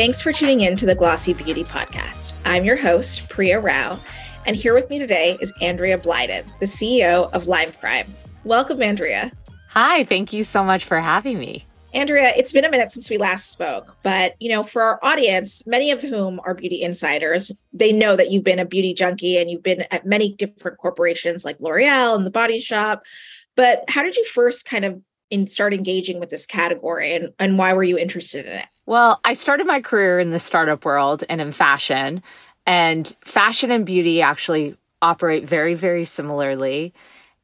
Thanks for tuning in to the Glossy Beauty Podcast. I'm your host, Priya Rao, and here with me today is Andrea Blieden, the CEO of Lime Crime. Welcome, Andrea. Hi, thank you so much for having me. Andrea, it's been a minute since we last spoke, but you know, for our audience, many of whom are beauty insiders, they know that you've been a beauty junkie and you've been at many different corporations like L'Oreal and the Body Shop. But how did you first kind of in start engaging with this category and, and why were you interested in it? Well, I started my career in the startup world and in fashion, and fashion and beauty actually operate very, very similarly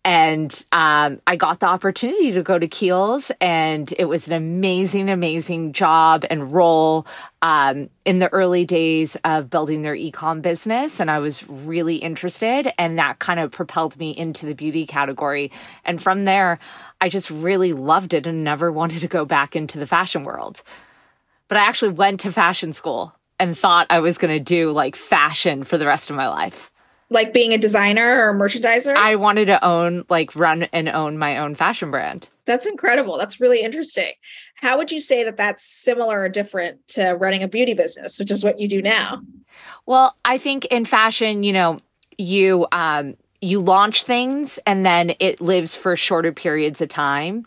and um, I got the opportunity to go to Kiehl's, and it was an amazing, amazing job and role um, in the early days of building their ecom business. And I was really interested, and that kind of propelled me into the beauty category. And from there, I just really loved it and never wanted to go back into the fashion world. But I actually went to fashion school and thought I was going to do like fashion for the rest of my life like being a designer or a merchandiser? I wanted to own, like, run and own my own fashion brand. That's incredible. That's really interesting. How would you say that that's similar or different to running a beauty business, which is what you do now? Well, I think in fashion, you know, you um you launch things and then it lives for shorter periods of time.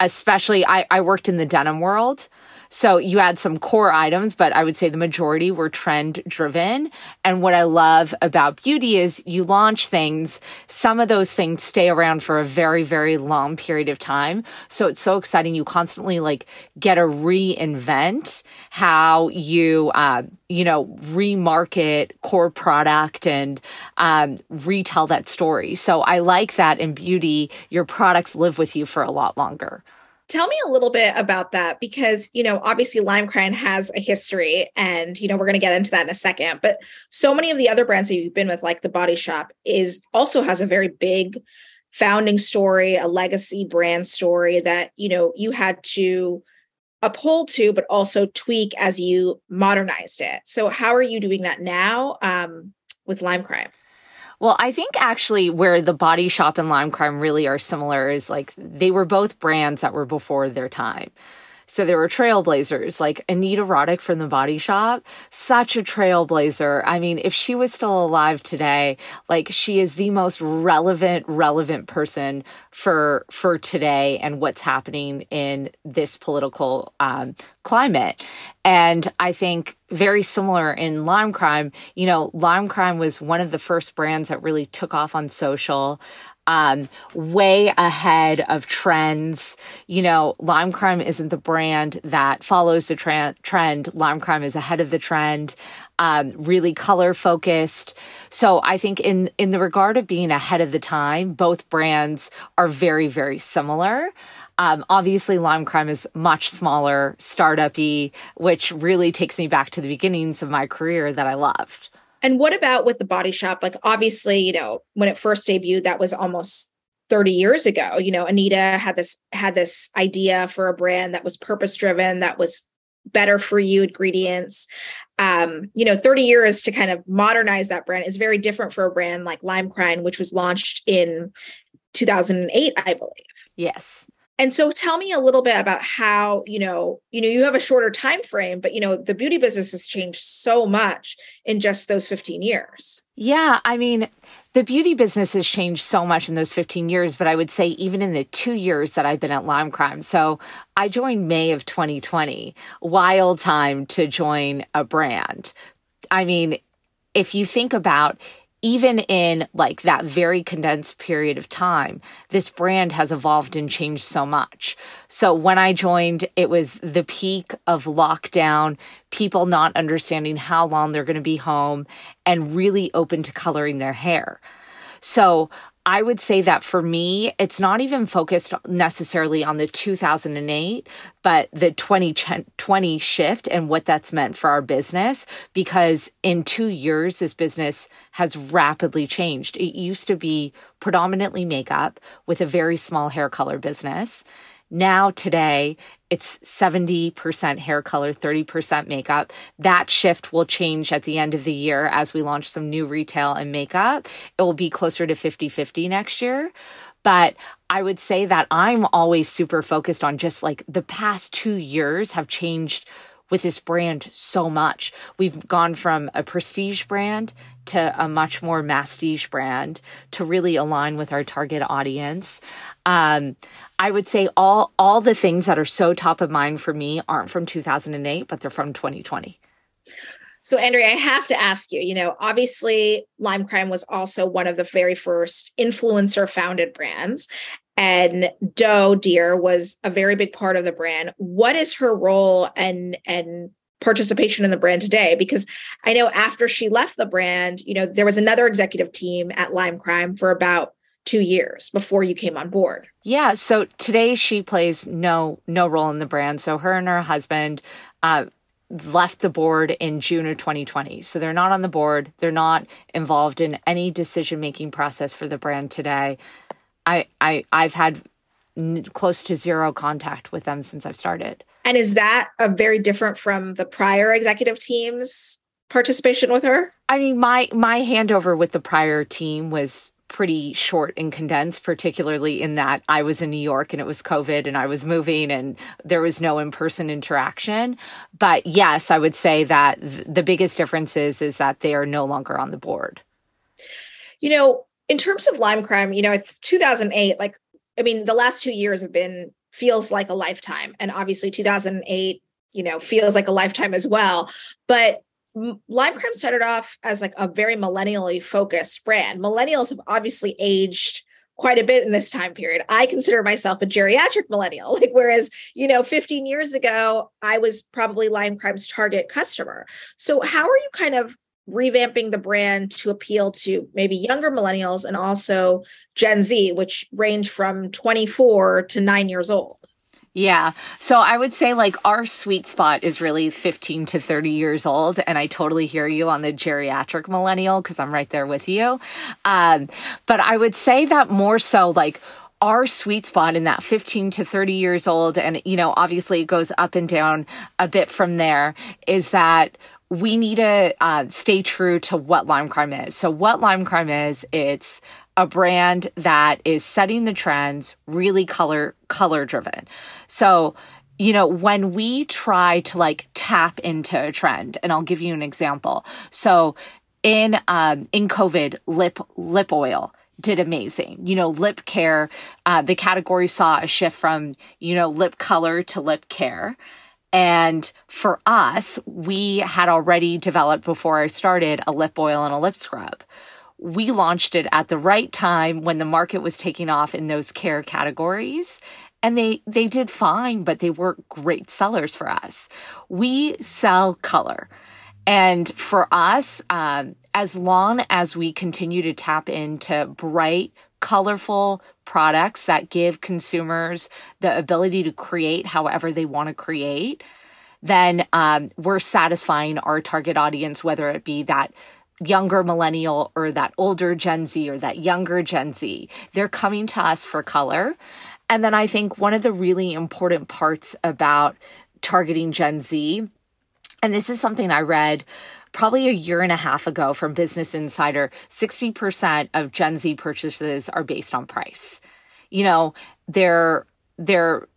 Especially I I worked in the denim world. So you had some core items, but I would say the majority were trend driven. And what I love about beauty is you launch things. Some of those things stay around for a very, very long period of time. So it's so exciting. You constantly like get to reinvent how you, uh, you know, remarket core product and um, retell that story. So I like that in beauty, your products live with you for a lot longer. Tell me a little bit about that because, you know, obviously Lime Crime has a history and, you know, we're going to get into that in a second. But so many of the other brands that you've been with, like the Body Shop, is also has a very big founding story, a legacy brand story that, you know, you had to uphold to, but also tweak as you modernized it. So, how are you doing that now um, with Lime Crime? Well, I think actually where the body shop and lime crime really are similar is like they were both brands that were before their time. So there were trailblazers like Anita Roddick from the Body Shop, such a trailblazer. I mean, if she was still alive today, like she is the most relevant, relevant person for for today and what's happening in this political um, climate. And I think very similar in Lime Crime, you know, Lime Crime was one of the first brands that really took off on social um, way ahead of trends. You know, Lime Crime isn't the brand that follows the tra- trend. Lime Crime is ahead of the trend, um, really color focused. So I think in in the regard of being ahead of the time, both brands are very very similar. Um, obviously, Lime Crime is much smaller, startup-y, which really takes me back to the beginnings of my career that I loved. And what about with the body shop? Like, obviously, you know, when it first debuted, that was almost 30 years ago. You know, Anita had this had this idea for a brand that was purpose driven, that was better for you ingredients. Um, you know, 30 years to kind of modernize that brand is very different for a brand like Lime Crime, which was launched in 2008, I believe. Yes. And so tell me a little bit about how, you know, you know, you have a shorter time frame, but you know, the beauty business has changed so much in just those 15 years. Yeah, I mean, the beauty business has changed so much in those 15 years, but I would say even in the 2 years that I've been at Lime Crime. So, I joined May of 2020. Wild time to join a brand. I mean, if you think about even in like that very condensed period of time, this brand has evolved and changed so much. So when I joined, it was the peak of lockdown, people not understanding how long they're going to be home and really open to coloring their hair. So I would say that for me, it's not even focused necessarily on the 2008, but the 2020 shift and what that's meant for our business. Because in two years, this business has rapidly changed. It used to be predominantly makeup with a very small hair color business. Now, today, it's 70% hair color, 30% makeup. That shift will change at the end of the year as we launch some new retail and makeup. It will be closer to 50 50 next year. But I would say that I'm always super focused on just like the past two years have changed with this brand so much. We've gone from a prestige brand to a much more masstige brand to really align with our target audience. Um, I would say all all the things that are so top of mind for me aren't from 2008, but they're from 2020. So, Andrea, I have to ask you, you know, obviously Lime Crime was also one of the very first influencer founded brands. And Doe Deer was a very big part of the brand. What is her role and and participation in the brand today? Because I know after she left the brand, you know, there was another executive team at Lime Crime for about two years before you came on board. Yeah. So today she plays no no role in the brand. So her and her husband uh, left the board in June of 2020. So they're not on the board. They're not involved in any decision making process for the brand today. I I I've had n- close to zero contact with them since I've started. And is that a very different from the prior executive team's participation with her? I mean, my my handover with the prior team was pretty short and condensed, particularly in that I was in New York and it was COVID and I was moving and there was no in person interaction. But yes, I would say that th- the biggest difference is, is that they are no longer on the board. You know, in terms of Lime Crime, you know, it's 2008, like, I mean, the last two years have been feels like a lifetime. And obviously 2008, you know, feels like a lifetime as well. But Lime Crime started off as like a very millennially focused brand. Millennials have obviously aged quite a bit in this time period. I consider myself a geriatric millennial. Like whereas, you know, 15 years ago, I was probably Lime Crime's target customer. So how are you kind of revamping the brand to appeal to maybe younger millennials and also Gen Z, which range from 24 to 9 years old? Yeah. So I would say like our sweet spot is really 15 to 30 years old. And I totally hear you on the geriatric millennial because I'm right there with you. Um, but I would say that more so like our sweet spot in that 15 to 30 years old. And, you know, obviously it goes up and down a bit from there is that we need to uh, stay true to what Lime Crime is. So, what Lime Crime is, it's a brand that is setting the trends, really color color driven. So, you know, when we try to like tap into a trend, and I'll give you an example. So, in um, in COVID, lip lip oil did amazing. You know, lip care, uh, the category saw a shift from you know lip color to lip care. And for us, we had already developed before I started a lip oil and a lip scrub. We launched it at the right time when the market was taking off in those care categories. And they they did fine but they were great sellers for us. We sell color. And for us um, as long as we continue to tap into bright colorful products that give consumers the ability to create however they want to create then um, we're satisfying our target audience whether it be that younger millennial or that older Gen Z or that younger Gen Z. They're coming to us for color. And then I think one of the really important parts about targeting Gen Z, and this is something I read probably a year and a half ago from Business Insider 60% of Gen Z purchases are based on price. You know, they're they're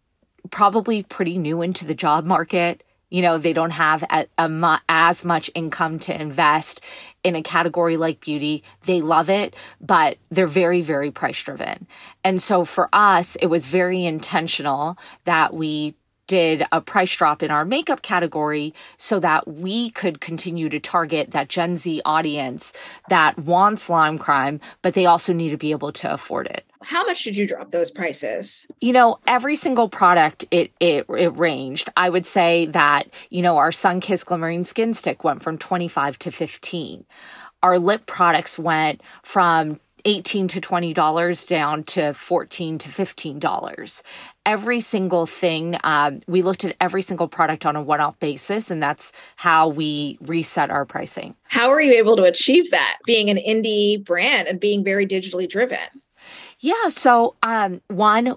probably pretty new into the job market. You know they don't have a, a, as much income to invest in a category like beauty. They love it but they're very very price driven and so for us it was very intentional that we did a price drop in our makeup category so that we could continue to target that Gen Z audience that wants lime crime, but they also need to be able to afford it. How much did you drop those prices? You know, every single product it it it ranged. I would say that, you know, our Sunkissed Glimmering Skin Stick went from 25 to 15. Our lip products went from 18 to 20 dollars down to 14 to 15 dollars. Every single thing um, we looked at every single product on a one-off basis and that's how we reset our pricing. How are you able to achieve that being an indie brand and being very digitally driven? Yeah so um, one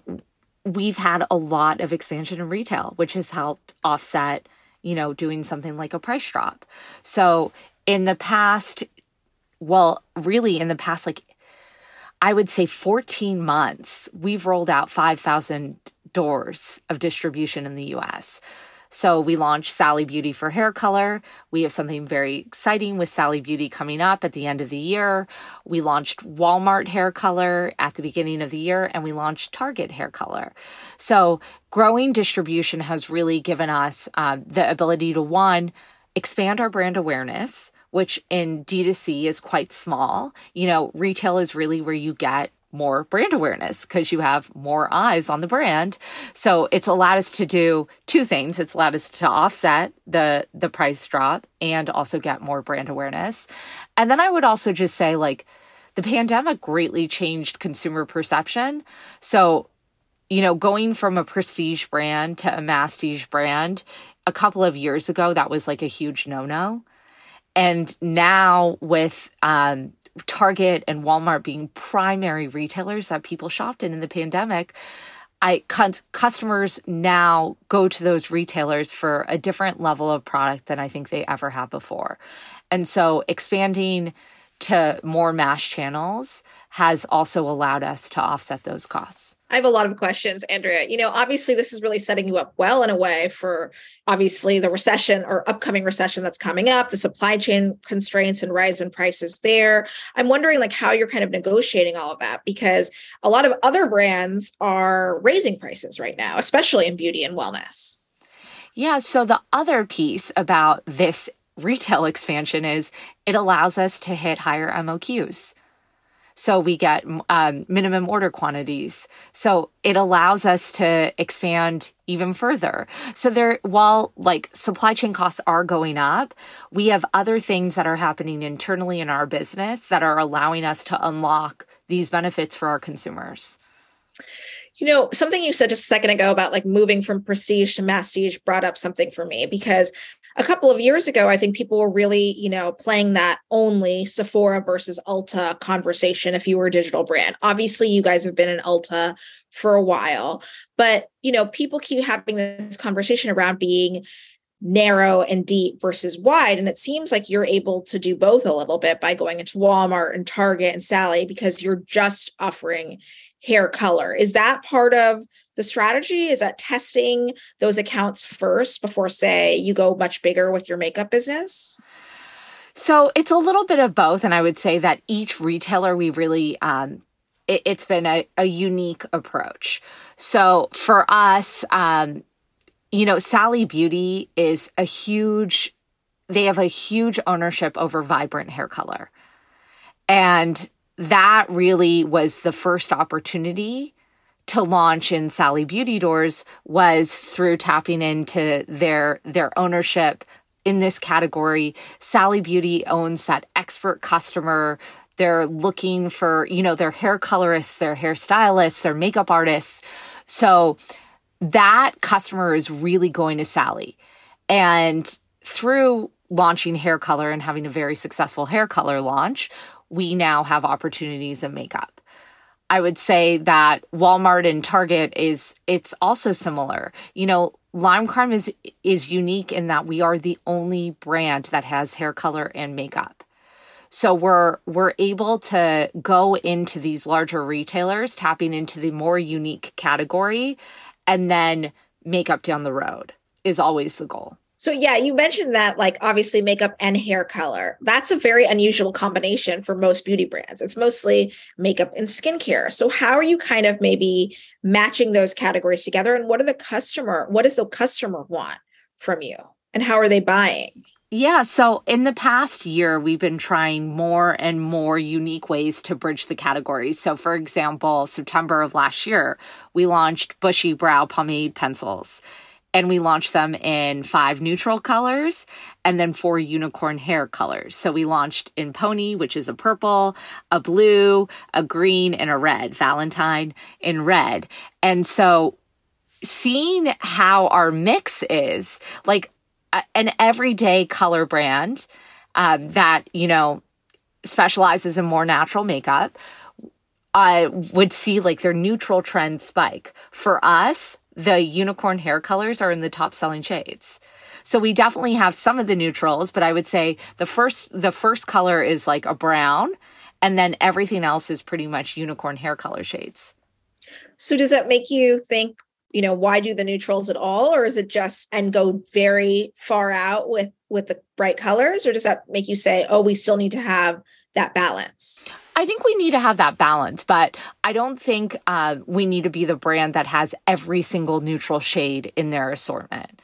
we've had a lot of expansion in retail which has helped offset you know doing something like a price drop. So in the past well really in the past like I would say 14 months, we've rolled out 5,000 doors of distribution in the US. So we launched Sally Beauty for hair color. We have something very exciting with Sally Beauty coming up at the end of the year. We launched Walmart hair color at the beginning of the year and we launched Target hair color. So growing distribution has really given us um, the ability to one, expand our brand awareness, which in D2C is quite small. You know, retail is really where you get more brand awareness because you have more eyes on the brand. So it's allowed us to do two things. It's allowed us to offset the the price drop and also get more brand awareness. And then I would also just say like the pandemic greatly changed consumer perception. So you know, going from a prestige brand to a masstige brand a couple of years ago, that was like a huge no no. And now with um, Target and Walmart being primary retailers that people shopped in in the pandemic, I customers now go to those retailers for a different level of product than I think they ever have before. And so expanding to more mass channels has also allowed us to offset those costs. I have a lot of questions, Andrea. You know, obviously, this is really setting you up well in a way for obviously the recession or upcoming recession that's coming up, the supply chain constraints and rise in prices there. I'm wondering, like, how you're kind of negotiating all of that because a lot of other brands are raising prices right now, especially in beauty and wellness. Yeah. So, the other piece about this retail expansion is it allows us to hit higher MOQs. So we get um, minimum order quantities. So it allows us to expand even further. So there, while like supply chain costs are going up, we have other things that are happening internally in our business that are allowing us to unlock these benefits for our consumers. You know, something you said just a second ago about like moving from prestige to masstige brought up something for me because a couple of years ago, I think people were really, you know, playing that only Sephora versus Ulta conversation if you were a digital brand. Obviously, you guys have been in Ulta for a while, but, you know, people keep having this conversation around being narrow and deep versus wide. And it seems like you're able to do both a little bit by going into Walmart and Target and Sally because you're just offering hair color. Is that part of the strategy? Is that testing those accounts first before, say, you go much bigger with your makeup business? So it's a little bit of both. And I would say that each retailer, we really, um, it, has been a, a, unique approach. So for us, um, you know, Sally Beauty is a huge, they have a huge ownership over vibrant hair color. And that really was the first opportunity to launch in Sally Beauty Doors was through tapping into their their ownership in this category. Sally Beauty owns that expert customer. They're looking for, you know, their hair colorists, their hairstylists, their makeup artists. So that customer is really going to Sally. And through launching hair color and having a very successful hair color launch, we now have opportunities in makeup. I would say that Walmart and Target is it's also similar. You know, Lime Crime is is unique in that we are the only brand that has hair color and makeup. So we're we're able to go into these larger retailers tapping into the more unique category and then makeup down the road is always the goal. So yeah, you mentioned that like obviously makeup and hair color. That's a very unusual combination for most beauty brands. It's mostly makeup and skincare. So how are you kind of maybe matching those categories together and what are the customer what does the customer want from you? And how are they buying? Yeah, so in the past year, we've been trying more and more unique ways to bridge the categories. So, for example, September of last year, we launched Bushy Brow Pomade Pencils and we launched them in five neutral colors and then four unicorn hair colors. So we launched in pony, which is a purple, a blue, a green, and a red, Valentine in red. And so seeing how our mix is like an everyday color brand um, that, you know, specializes in more natural makeup, I would see like their neutral trend spike. For us, the unicorn hair colors are in the top selling shades. So we definitely have some of the neutrals, but I would say the first the first color is like a brown and then everything else is pretty much unicorn hair color shades. So does that make you think you know, why do the neutrals at all? Or is it just and go very far out with with the bright colors? Or does that make you say, oh, we still need to have that balance? I think we need to have that balance, but I don't think uh, we need to be the brand that has every single neutral shade in their assortment.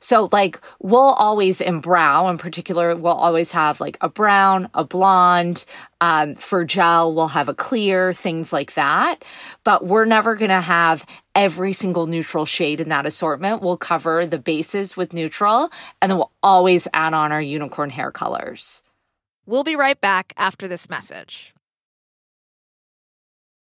So like we'll always in brow in particular, we'll always have like a brown, a blonde. Um, for gel, we'll have a clear, things like that. But we're never going to have every single neutral shade in that assortment. We'll cover the bases with neutral and then we'll always add on our unicorn hair colors. We'll be right back after this message.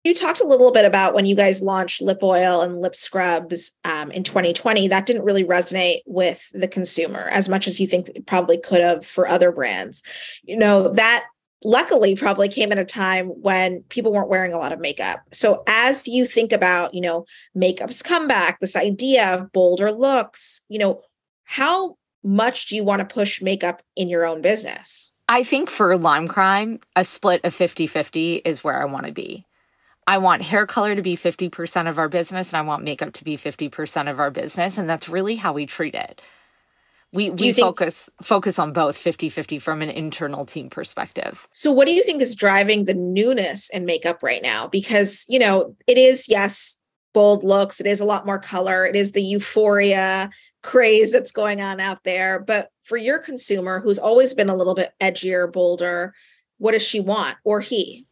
You talked a little bit about when you guys launched lip oil and lip scrubs um, in 2020. That didn't really resonate with the consumer as much as you think it probably could have for other brands. You know, that luckily probably came at a time when people weren't wearing a lot of makeup. So as you think about, you know, makeup's comeback, this idea of bolder looks, you know, how much do you want to push makeup in your own business? I think for Lime Crime, a split of 50 50 is where I want to be. I want hair color to be 50% of our business and I want makeup to be 50% of our business. And that's really how we treat it. We, we focus focus on both 50-50 from an internal team perspective. So what do you think is driving the newness in makeup right now? Because, you know, it is, yes, bold looks, it is a lot more color, it is the euphoria craze that's going on out there. But for your consumer who's always been a little bit edgier, bolder, what does she want or he?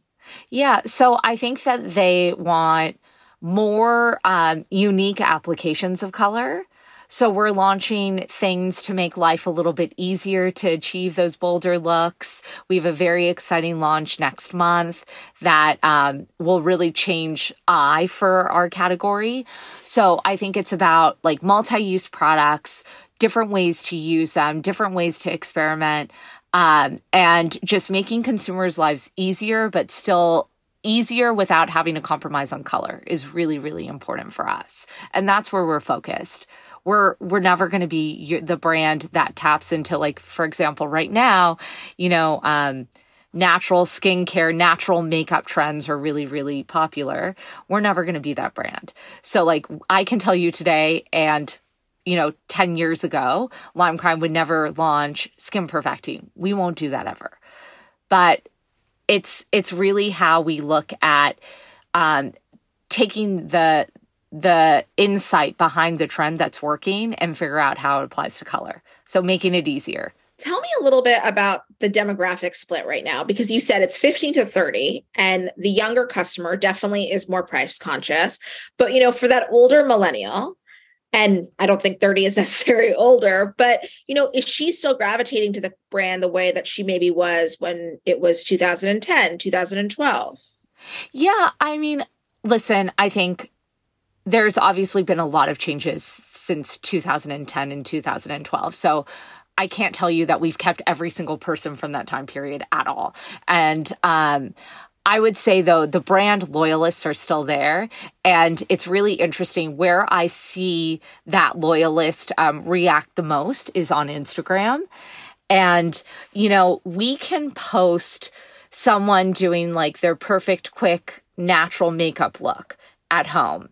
Yeah. So I think that they want more um, unique applications of color. So we're launching things to make life a little bit easier to achieve those bolder looks. We have a very exciting launch next month that um, will really change eye for our category. So I think it's about like multi-use products, different ways to use them, different ways to experiment um, and just making consumers' lives easier, but still easier without having to compromise on color is really, really important for us. And that's where we're focused. We're, we're never going to be the brand that taps into like, for example, right now, you know, um, natural skincare, natural makeup trends are really, really popular. We're never going to be that brand. So like I can tell you today and you know, 10 years ago, Lime Crime would never launch skin perfecting. We won't do that ever. But it's it's really how we look at um, taking the the insight behind the trend that's working and figure out how it applies to color. So making it easier. Tell me a little bit about the demographic split right now because you said it's 15 to 30 and the younger customer definitely is more price conscious. But you know, for that older millennial, and I don't think 30 is necessarily older, but you know, is she still gravitating to the brand the way that she maybe was when it was 2010, 2012? Yeah, I mean, listen, I think there's obviously been a lot of changes since 2010 and 2012. So I can't tell you that we've kept every single person from that time period at all. And um, I would say though, the brand loyalists are still there. And it's really interesting where I see that loyalist um, react the most is on Instagram. And, you know, we can post someone doing like their perfect, quick, natural makeup look at home,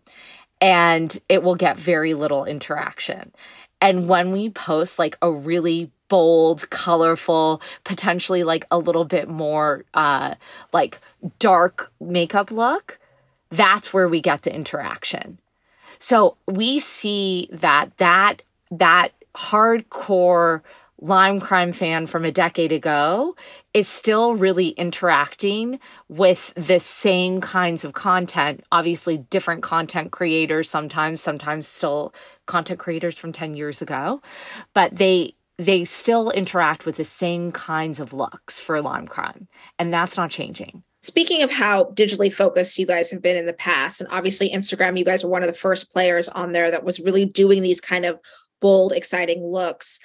and it will get very little interaction. And when we post like a really bold, colorful, potentially like a little bit more uh like dark makeup look, that's where we get the interaction. So we see that that that hardcore Lime Crime fan from a decade ago is still really interacting with the same kinds of content. Obviously, different content creators sometimes, sometimes still content creators from 10 years ago, but they they still interact with the same kinds of looks for Lime Crime, and that's not changing. Speaking of how digitally focused you guys have been in the past, and obviously Instagram, you guys were one of the first players on there that was really doing these kind of bold, exciting looks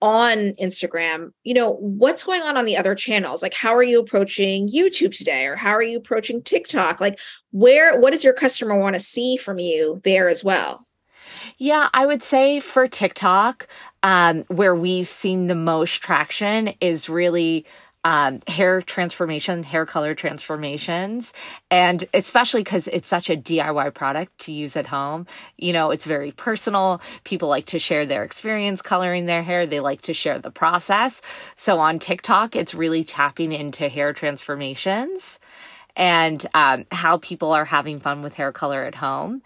on Instagram, you know, what's going on on the other channels? Like, how are you approaching YouTube today? Or how are you approaching TikTok? Like, where, what does your customer want to see from you there as well? Yeah, I would say for TikTok, um, where we've seen the most traction is really um, hair transformation, hair color transformations. And especially because it's such a DIY product to use at home, you know, it's very personal. People like to share their experience coloring their hair, they like to share the process. So on TikTok, it's really tapping into hair transformations and um, how people are having fun with hair color at home.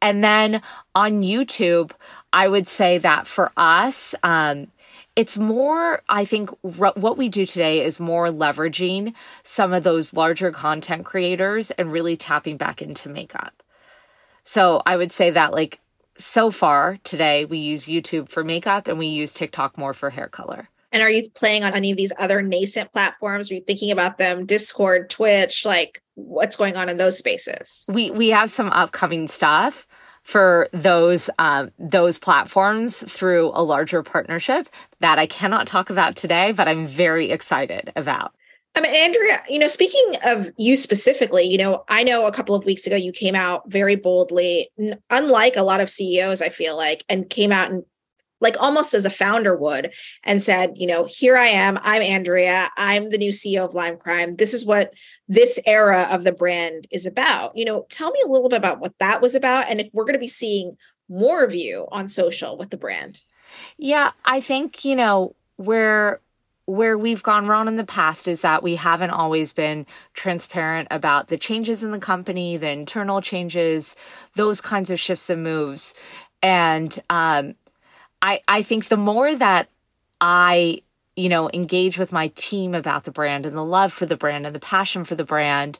And then on YouTube, I would say that for us, um, it's more, I think, r- what we do today is more leveraging some of those larger content creators and really tapping back into makeup. So I would say that, like, so far today, we use YouTube for makeup and we use TikTok more for hair color. And are you playing on any of these other nascent platforms? Are you thinking about them? Discord, Twitch, like what's going on in those spaces? We we have some upcoming stuff for those um, those platforms through a larger partnership that I cannot talk about today, but I'm very excited about. I mean, Andrea, you know, speaking of you specifically, you know, I know a couple of weeks ago you came out very boldly, unlike a lot of CEOs, I feel like, and came out and like almost as a founder would and said, you know, here I am. I'm Andrea. I'm the new CEO of Lime Crime. This is what this era of the brand is about. You know, tell me a little bit about what that was about and if we're going to be seeing more of you on social with the brand. Yeah, I think, you know, where where we've gone wrong in the past is that we haven't always been transparent about the changes in the company, the internal changes, those kinds of shifts and moves. And um, I, I think the more that I, you know, engage with my team about the brand and the love for the brand and the passion for the brand,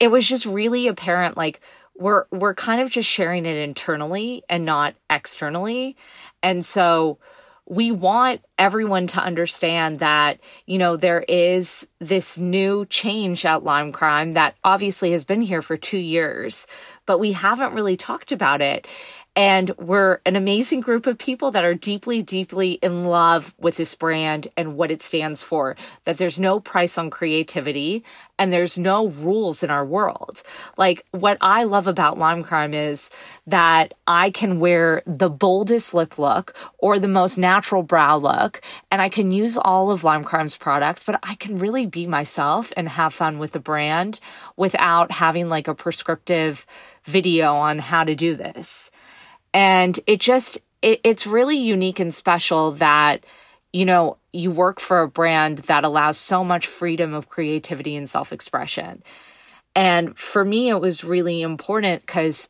it was just really apparent like we're we're kind of just sharing it internally and not externally. And so we want everyone to understand that, you know, there is this new change at Lime Crime that obviously has been here for two years, but we haven't really talked about it. And we're an amazing group of people that are deeply, deeply in love with this brand and what it stands for. That there's no price on creativity and there's no rules in our world. Like what I love about Lime Crime is that I can wear the boldest lip look or the most natural brow look and I can use all of Lime Crime's products, but I can really be myself and have fun with the brand without having like a prescriptive video on how to do this. And it just, it, it's really unique and special that, you know, you work for a brand that allows so much freedom of creativity and self expression. And for me, it was really important because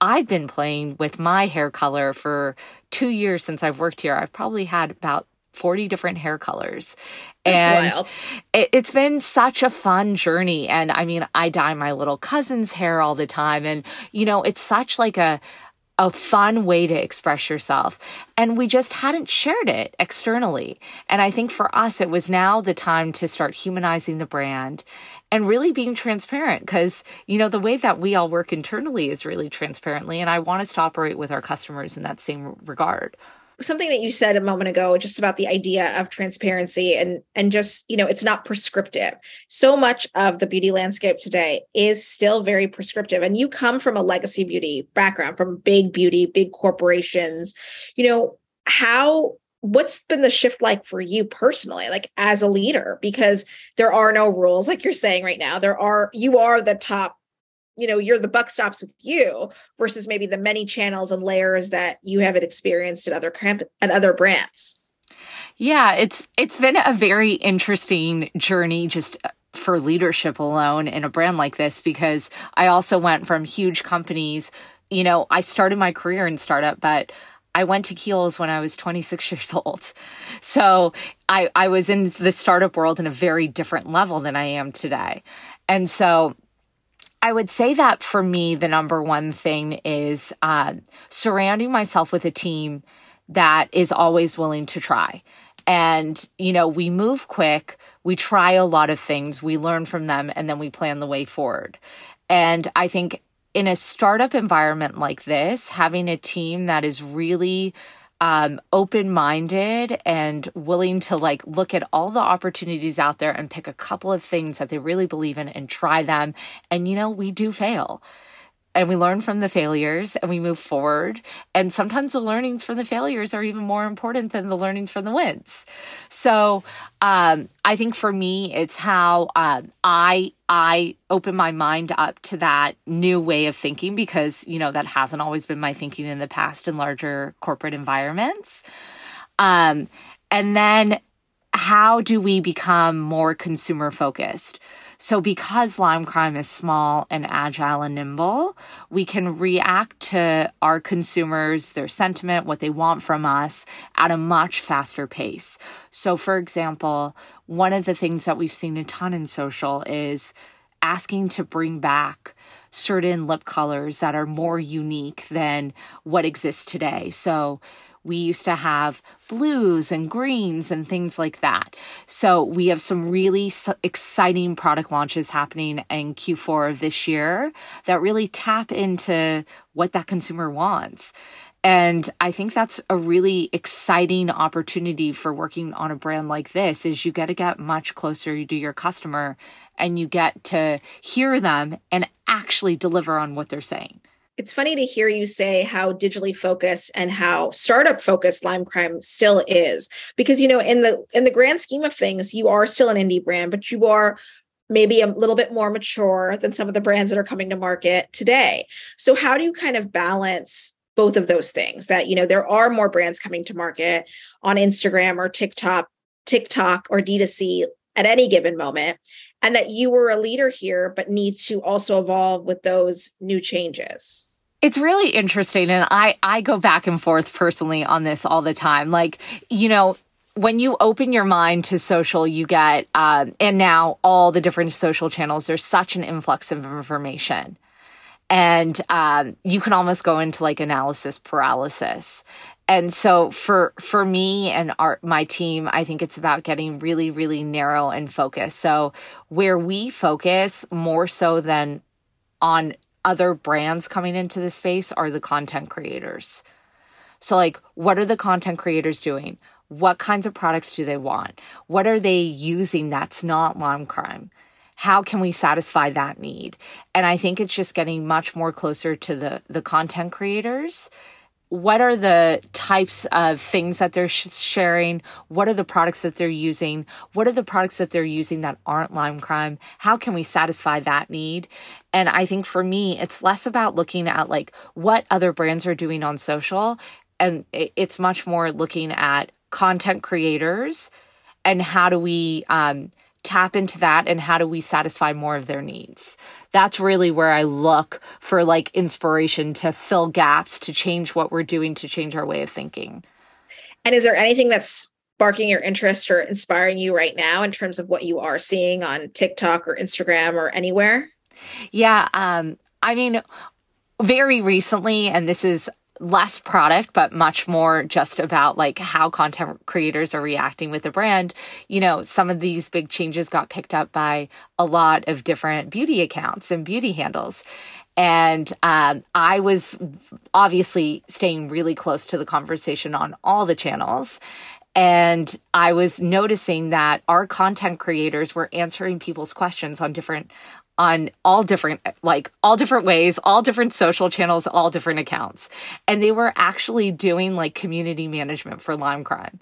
I've been playing with my hair color for two years since I've worked here. I've probably had about 40 different hair colors. That's and it, it's been such a fun journey. And I mean, I dye my little cousin's hair all the time. And, you know, it's such like a, a fun way to express yourself. And we just hadn't shared it externally. And I think for us, it was now the time to start humanizing the brand and really being transparent because, you know, the way that we all work internally is really transparently. And I want us to operate with our customers in that same regard something that you said a moment ago just about the idea of transparency and and just you know it's not prescriptive. So much of the beauty landscape today is still very prescriptive and you come from a legacy beauty background from big beauty big corporations. You know how what's been the shift like for you personally like as a leader? Because there are no rules like you're saying right now. There are you are the top you know you're the buck stops with you versus maybe the many channels and layers that you haven't experienced at other camp at other brands yeah it's it's been a very interesting journey just uh, for leadership alone in a brand like this because i also went from huge companies you know i started my career in startup but I went to Kiehl's when I was 26 years old. So I, I was in the startup world in a very different level than I am today. And so I would say that for me, the number one thing is uh, surrounding myself with a team that is always willing to try. And, you know, we move quick, we try a lot of things, we learn from them, and then we plan the way forward. And I think in a startup environment like this, having a team that is really um, open minded and willing to like look at all the opportunities out there and pick a couple of things that they really believe in and try them. And, you know, we do fail. And we learn from the failures and we move forward. And sometimes the learnings from the failures are even more important than the learnings from the wins. So um, I think for me, it's how um, I I open my mind up to that new way of thinking because you know that hasn't always been my thinking in the past in larger corporate environments. Um, and then how do we become more consumer focused? So, because Lime Crime is small and agile and nimble, we can react to our consumers, their sentiment, what they want from us at a much faster pace. So, for example, one of the things that we've seen a ton in social is asking to bring back certain lip colors that are more unique than what exists today. So, we used to have blues and greens and things like that. So we have some really exciting product launches happening in Q4 of this year that really tap into what that consumer wants. And I think that's a really exciting opportunity for working on a brand like this is you get to get much closer to your customer and you get to hear them and actually deliver on what they're saying it's funny to hear you say how digitally focused and how startup focused lime crime still is because you know in the in the grand scheme of things you are still an indie brand but you are maybe a little bit more mature than some of the brands that are coming to market today. So how do you kind of balance both of those things that you know there are more brands coming to market on Instagram or TikTok TikTok or D2C at any given moment and that you were a leader here but need to also evolve with those new changes. It's really interesting and i i go back and forth personally on this all the time. Like you know when you open your mind to social you get uh, and now all the different social channels there's such an influx of information. And um, you can almost go into like analysis paralysis and so for for me and our my team i think it's about getting really really narrow and focused. So where we focus more so than on other brands coming into the space are the content creators. So like what are the content creators doing? What kinds of products do they want? What are they using that's not lime crime? How can we satisfy that need? And i think it's just getting much more closer to the the content creators what are the types of things that they're sh- sharing? What are the products that they're using? What are the products that they're using that aren't Lime Crime? How can we satisfy that need? And I think for me, it's less about looking at like what other brands are doing on social. And it's much more looking at content creators and how do we um, tap into that and how do we satisfy more of their needs. That's really where i look for like inspiration to fill gaps to change what we're doing to change our way of thinking. And is there anything that's sparking your interest or inspiring you right now in terms of what you are seeing on tiktok or instagram or anywhere? Yeah um i mean very recently and this is less product, but much more just about like how content creators are reacting with the brand. You know, some of these big changes got picked up by a lot of different beauty accounts and beauty handles. And um, I was obviously staying really close to the conversation on all the channels. And I was noticing that our content creators were answering people's questions on different on all different like all different ways all different social channels all different accounts. And they were actually doing like community management for lime crime.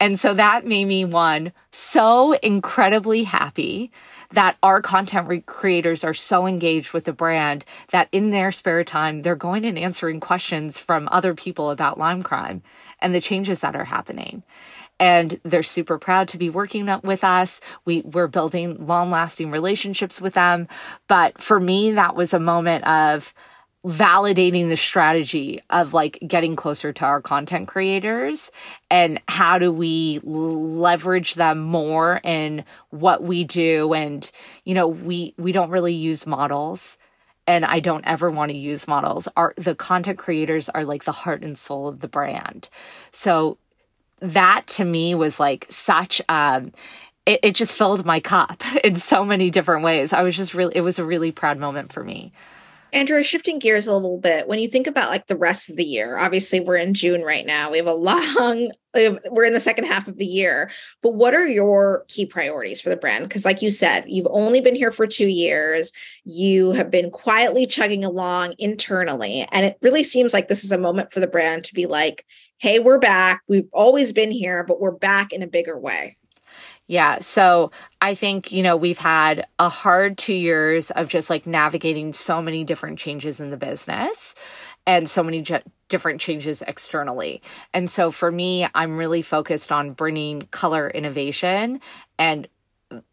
And so that made me one so incredibly happy that our content re- creators are so engaged with the brand that in their spare time they're going and answering questions from other people about lime crime and the changes that are happening and they're super proud to be working with us. We we're building long lasting relationships with them. But for me, that was a moment of validating the strategy of like getting closer to our content creators and how do we leverage them more in what we do and you know we we don't really use models and I don't ever want to use models. Our the content creators are like the heart and soul of the brand. So that to me was like such um it, it just filled my cup in so many different ways. I was just really it was a really proud moment for me. Andrew, shifting gears a little bit, when you think about like the rest of the year, obviously we're in June right now. We have a long, we're in the second half of the year. But what are your key priorities for the brand? Because, like you said, you've only been here for two years. You have been quietly chugging along internally. And it really seems like this is a moment for the brand to be like, hey, we're back. We've always been here, but we're back in a bigger way. Yeah. So I think, you know, we've had a hard two years of just like navigating so many different changes in the business and so many j- different changes externally. And so for me, I'm really focused on bringing color innovation and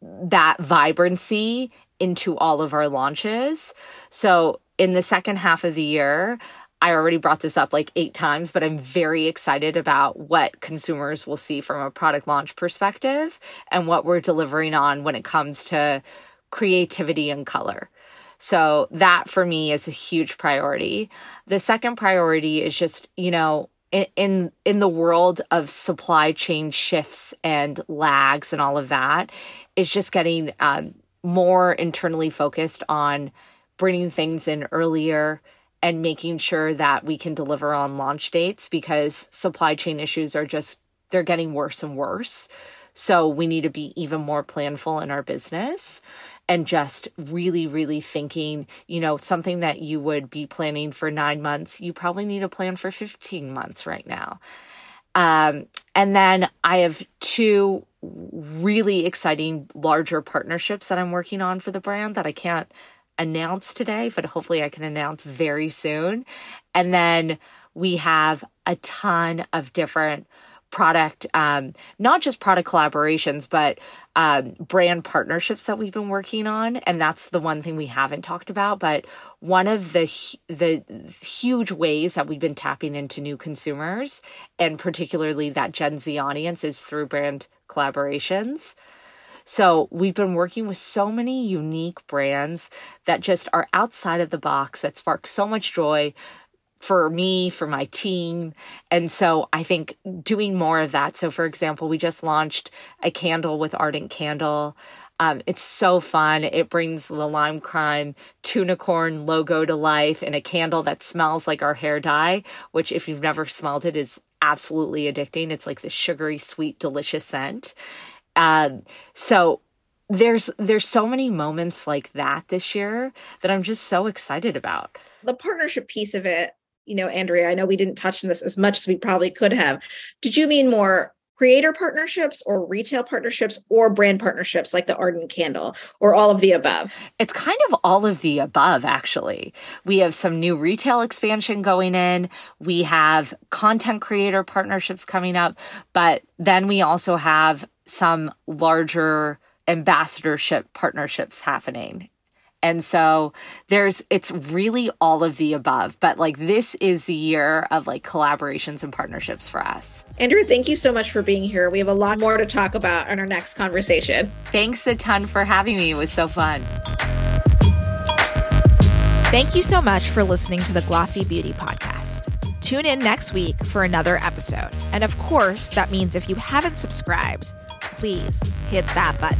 that vibrancy into all of our launches. So in the second half of the year, I already brought this up like eight times, but I'm very excited about what consumers will see from a product launch perspective and what we're delivering on when it comes to creativity and color. So that for me is a huge priority. The second priority is just, you know, in in, the world of supply chain shifts and lags and all of that, is just getting um, more internally focused on bringing things in earlier, and making sure that we can deliver on launch dates because supply chain issues are just they're getting worse and worse. So we need to be even more planful in our business and just really, really thinking, you know, something that you would be planning for nine months, you probably need a plan for 15 months right now. Um, and then I have two really exciting larger partnerships that I'm working on for the brand that I can't announce today, but hopefully I can announce very soon. And then we have a ton of different product, um, not just product collaborations, but um, brand partnerships that we've been working on. And that's the one thing we haven't talked about. But one of the the huge ways that we've been tapping into new consumers, and particularly that Gen Z audience, is through brand collaborations. So we've been working with so many unique brands that just are outside of the box that spark so much joy for me, for my team. And so I think doing more of that. So, for example, we just launched a candle with Ardent Candle. Um, it's so fun. It brings the Lime Crime Tunicorn logo to life in a candle that smells like our hair dye, which, if you've never smelled it, is absolutely addicting. It's like the sugary, sweet, delicious scent. Um, so there's there's so many moments like that this year that I'm just so excited about. The partnership piece of it, you know, Andrea, I know we didn't touch on this as much as we probably could have. Did you mean more creator partnerships or retail partnerships or brand partnerships like the Arden Candle or all of the above? It's kind of all of the above, actually. We have some new retail expansion going in, we have content creator partnerships coming up, but then we also have some larger ambassadorship partnerships happening and so there's, it's really all of the above. But like this is the year of like collaborations and partnerships for us. Andrea, thank you so much for being here. We have a lot more to talk about in our next conversation. Thanks a ton for having me. It was so fun. Thank you so much for listening to the Glossy Beauty Podcast. Tune in next week for another episode. And of course, that means if you haven't subscribed, please hit that button.